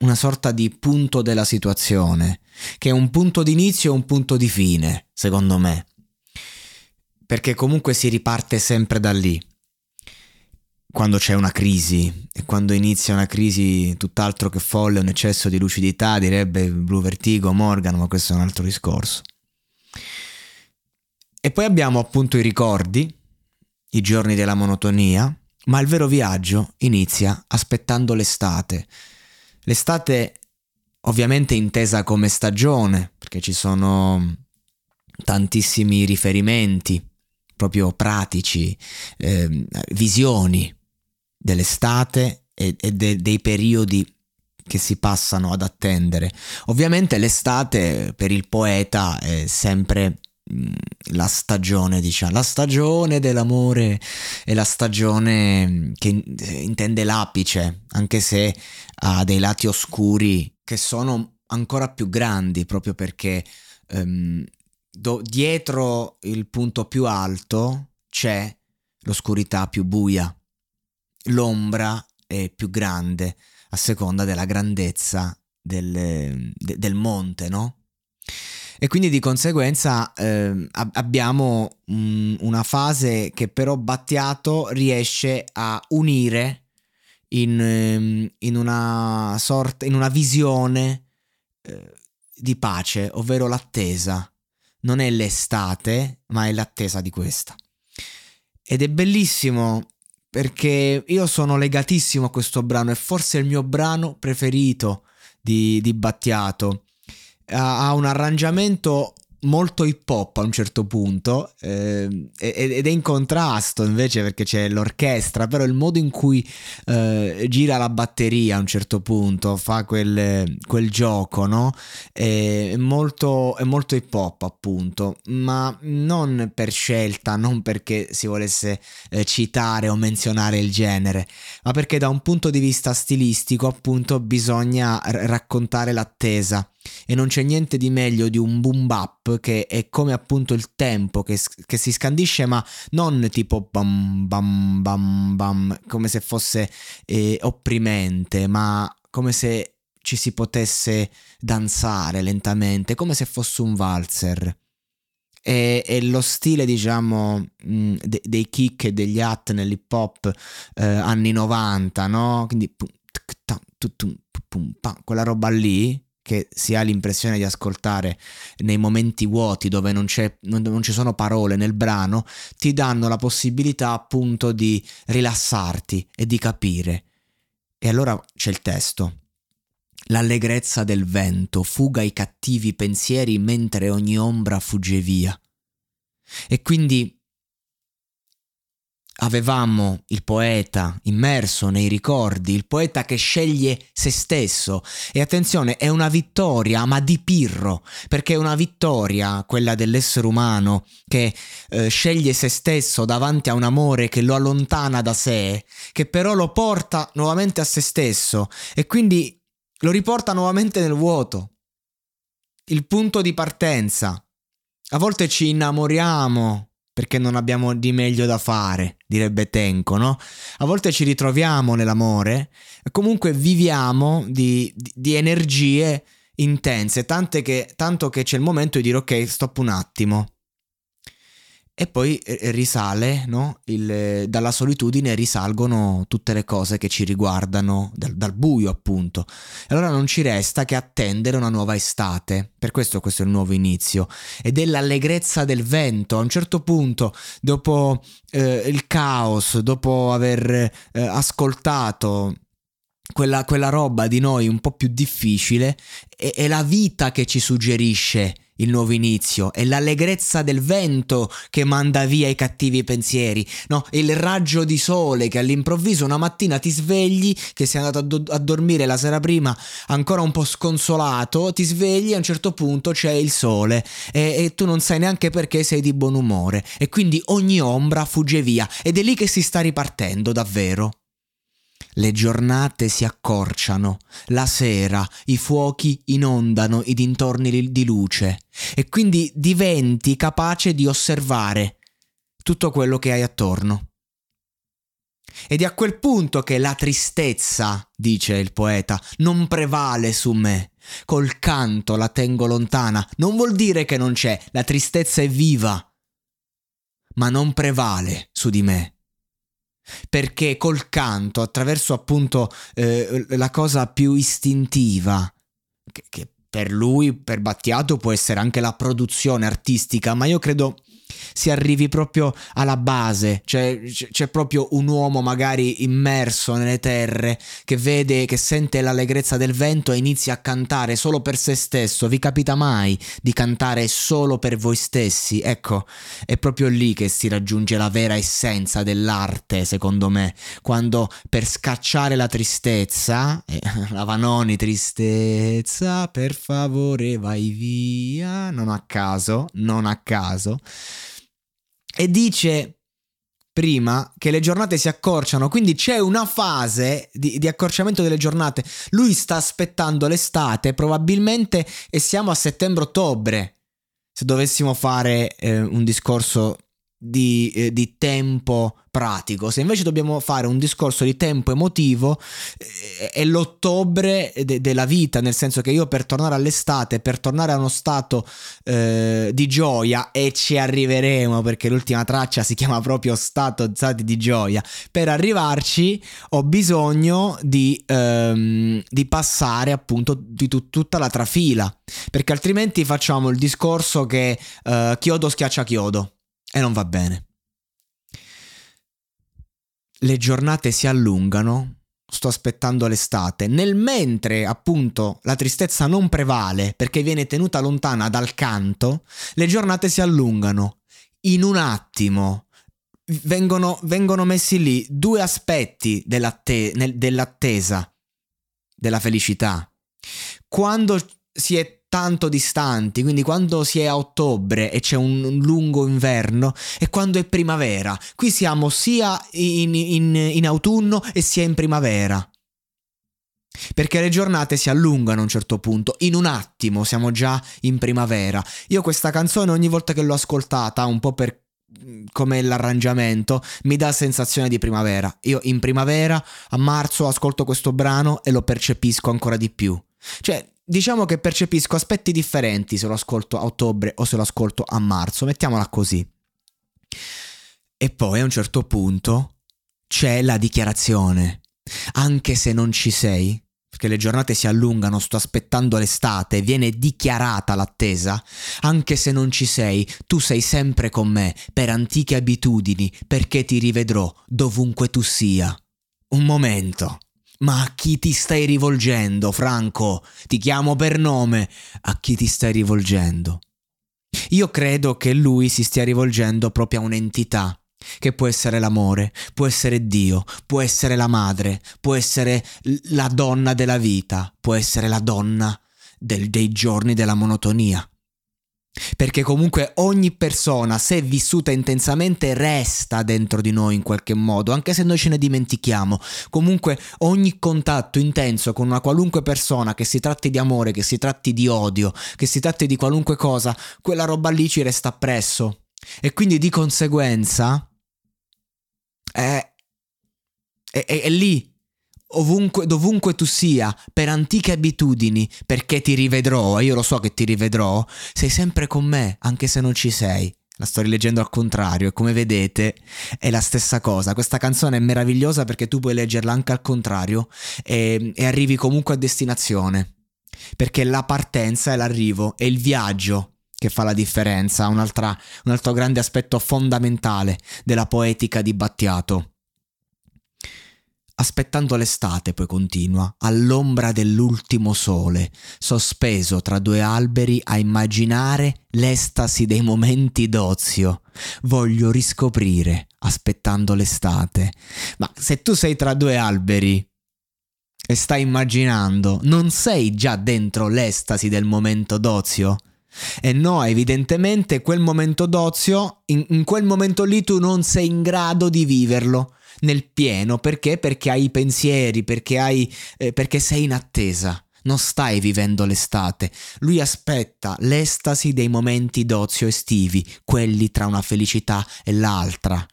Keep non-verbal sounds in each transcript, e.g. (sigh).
una sorta di punto della situazione, che è un punto d'inizio e un punto di fine, secondo me. Perché comunque si riparte sempre da lì. Quando c'è una crisi, e quando inizia una crisi tutt'altro che folle, un eccesso di lucidità, direbbe Blue Vertigo, Morgan, ma questo è un altro discorso. E poi abbiamo appunto i ricordi, i giorni della monotonia, ma il vero viaggio inizia aspettando l'estate, L'estate ovviamente intesa come stagione, perché ci sono tantissimi riferimenti proprio pratici, eh, visioni dell'estate e, e de, dei periodi che si passano ad attendere. Ovviamente l'estate per il poeta è sempre la stagione, diciamo, la stagione dell'amore è la stagione che intende l'apice, anche se ha dei lati oscuri che sono ancora più grandi proprio perché um, do, dietro il punto più alto c'è l'oscurità più buia, l'ombra è più grande a seconda della grandezza del, de, del monte, no? E quindi di conseguenza eh, abbiamo un, una fase che però Battiato riesce a unire in, ehm, in una sorta, in una visione eh, di pace, ovvero l'attesa. Non è l'estate, ma è l'attesa di questa. Ed è bellissimo perché io sono legatissimo a questo brano, è forse il mio brano preferito di, di Battiato ha un arrangiamento molto hip hop a un certo punto eh, ed è in contrasto invece perché c'è l'orchestra però il modo in cui eh, gira la batteria a un certo punto fa quel, quel gioco no? è molto, è molto hip hop appunto ma non per scelta non perché si volesse eh, citare o menzionare il genere ma perché da un punto di vista stilistico appunto bisogna r- raccontare l'attesa e non c'è niente di meglio di un boom bap che è come appunto il tempo che, che si scandisce ma non tipo bam bam bam bam come se fosse eh, opprimente ma come se ci si potesse danzare lentamente come se fosse un valzer. E, e lo stile diciamo mm, de, dei kick e degli hat nell'hip hop eh, anni 90 no? Quindi quella roba lì che si ha l'impressione di ascoltare nei momenti vuoti dove non, non, non, ci sono parole nel brano, ti danno la possibilità appunto di rilassarti e di capire. E allora c'è il testo. L'allegrezza del vento fuga i cattivi pensieri mentre ogni ombra fugge via. E quindi avevamo il poeta immerso nei ricordi, il poeta che sceglie se stesso. E attenzione, è una vittoria, ma di Pirro, perché è una vittoria quella dell'essere umano che eh, sceglie se stesso davanti a un amore che lo allontana da sé, che però lo porta nuovamente a se stesso e quindi lo riporta nuovamente nel vuoto. Il punto di partenza a volte ci innamoriamo perché non abbiamo di meglio da fare, direbbe Tenco, no? A volte ci ritroviamo nell'amore comunque viviamo di, di, di energie intense, che, tanto che c'è il momento di dire ok, stop un attimo. E poi eh, risale, no? il, dalla solitudine risalgono tutte le cose che ci riguardano, dal, dal, buio appunto. E allora non ci resta che attendere una nuova estate. Per questo questo è il nuovo inizio. Ed è l'allegrezza del vento. A un certo punto, dopo eh, il caos, dopo aver eh, ascoltato quella, quella, roba di noi un po' più difficile, è, è la vita che ci suggerisce il nuovo inizio, è l'allegrezza del vento che manda via i cattivi pensieri, no? il raggio di sole che all'improvviso una mattina ti svegli, che sei andato a, do- a dormire la sera prima ancora un po' sconsolato, ti svegli e a un certo punto c'è il sole e, e tu non sai neanche perché sei di buon umore e quindi ogni ombra fugge via ed è lì che si sta ripartendo davvero. Le giornate si accorciano, la sera i fuochi inondano i dintorni di luce e quindi diventi capace di osservare tutto quello che hai attorno. Ed è a quel punto che la tristezza, dice il poeta, non prevale su me. Col canto la tengo lontana. Non vuol dire che non c'è, la tristezza è viva, ma non prevale su di me perché col canto, attraverso appunto eh, la cosa più istintiva, che, che per lui, per Battiato, può essere anche la produzione artistica, ma io credo si arrivi proprio alla base, cioè c'è proprio un uomo magari immerso nelle terre che vede, che sente l'allegrezza del vento e inizia a cantare solo per se stesso. Vi capita mai di cantare solo per voi stessi? Ecco, è proprio lì che si raggiunge la vera essenza dell'arte, secondo me, quando per scacciare la tristezza, eh, (laughs) la Vanoni tristezza, per favore vai via, non a caso, non a caso e dice prima che le giornate si accorciano, quindi c'è una fase di, di, accorciamento delle giornate. Lui sta aspettando l'estate probabilmente e siamo a settembre-ottobre. Se dovessimo fare eh, un discorso di, eh, di, tempo pratico. Se invece dobbiamo fare un discorso di tempo emotivo, eh, è l'ottobre de- della vita, nel senso che io per tornare all'estate, per tornare a uno stato eh, di gioia, e ci arriveremo perché l'ultima traccia si chiama proprio stato, stato di gioia, per arrivarci ho bisogno di, ehm, di passare appunto di t- tutta la trafila, perché altrimenti facciamo il discorso che eh, chiodo schiaccia chiodo e non va bene. Le giornate si allungano, sto aspettando l'estate, nel mentre appunto la tristezza non prevale perché viene tenuta lontana dal canto, le giornate si allungano. In un attimo vengono, vengono messi lì due aspetti dell'atte- nel, dell'attesa, della felicità. Quando si è tanto distanti, quindi quando si è a ottobre e c'è un lungo inverno e quando è primavera. Qui siamo sia in, in, in autunno e sia in primavera. Perché le giornate si allungano a un certo punto, in un attimo siamo già in primavera. Io questa canzone ogni volta che l'ho ascoltata, un po' per come l'arrangiamento, mi dà sensazione di primavera. Io in primavera, a marzo, ascolto questo brano e lo percepisco ancora di più. Cioè, diciamo che percepisco aspetti differenti se lo ascolto a ottobre o se lo ascolto a marzo, mettiamola così. E poi a un certo punto c'è la dichiarazione. Anche se non ci sei, perché le giornate si allungano, sto aspettando l'estate, viene dichiarata l'attesa, anche se non ci sei, tu sei sempre con me, per antiche abitudini, perché ti rivedrò dovunque tu sia. Un momento. Ma a chi ti stai rivolgendo, Franco? Ti chiamo per nome. A chi ti stai rivolgendo? Io credo che lui si stia rivolgendo proprio a un'entità, che può essere l'amore, può essere Dio, può essere la madre, può essere la donna della vita, può essere la donna del, dei giorni della monotonia. Perché comunque ogni persona, se vissuta intensamente, resta dentro di noi in qualche modo, anche se noi ce ne dimentichiamo. Comunque ogni contatto intenso con una qualunque persona, che si tratti di amore, che si tratti di odio, che si tratti di qualunque cosa, quella roba lì ci resta appresso. E quindi di conseguenza è, è, è, è lì ovunque, dovunque tu sia, per antiche abitudini, perché ti rivedrò, e io lo so che ti rivedrò, sei sempre con me, anche se non ci sei. La sto rileggendo al contrario e come vedete è la stessa cosa. Questa canzone è meravigliosa perché tu puoi leggerla anche al contrario e, e arrivi comunque a destinazione. Perché la partenza e l'arrivo è il viaggio che fa la differenza, un altro grande aspetto fondamentale della poetica di Battiato. Aspettando l'estate, poi continua, all'ombra dell'ultimo sole, sospeso tra due alberi a immaginare l'estasi dei momenti d'ozio. Voglio riscoprire, aspettando l'estate. Ma se tu sei tra due alberi e stai immaginando, non sei già dentro l'estasi del momento d'ozio? E no, evidentemente quel momento d'ozio, in, in quel momento lì tu non sei in grado di viverlo nel pieno perché? Perché hai i pensieri, perché, hai, eh, perché sei in attesa. Non stai vivendo l'estate, lui aspetta l'estasi dei momenti d'ozio estivi, quelli tra una felicità e l'altra.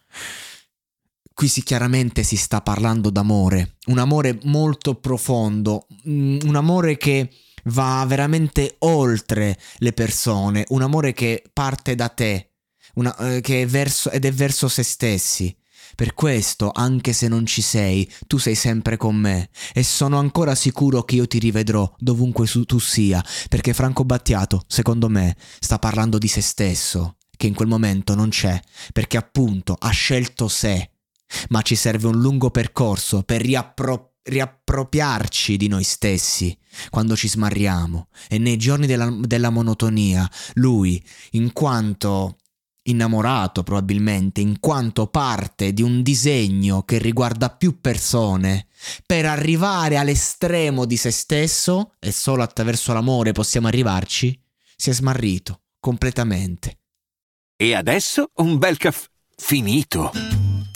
Qui si chiaramente si sta parlando d'amore, un amore molto profondo, mm, un amore che va veramente oltre le persone, un amore che parte da te, una, eh, è verso, ed è verso se stessi. Per questo, anche se non ci sei, tu sei sempre con me e sono ancora sicuro che io ti rivedrò dovunque tu sia, perché Franco Battiato, secondo me, sta parlando di se stesso, che in quel momento non c'è, perché appunto ha scelto sé. Ma ci serve un lungo percorso per riappropriare riappropriarci di noi stessi quando ci smarriamo e nei giorni della, della monotonia lui in quanto innamorato probabilmente in quanto parte di un disegno che riguarda più persone, per arrivare all'estremo di se stesso, e solo attraverso l'amore possiamo arrivarci, si è smarrito completamente. E adesso un bel caffè finito.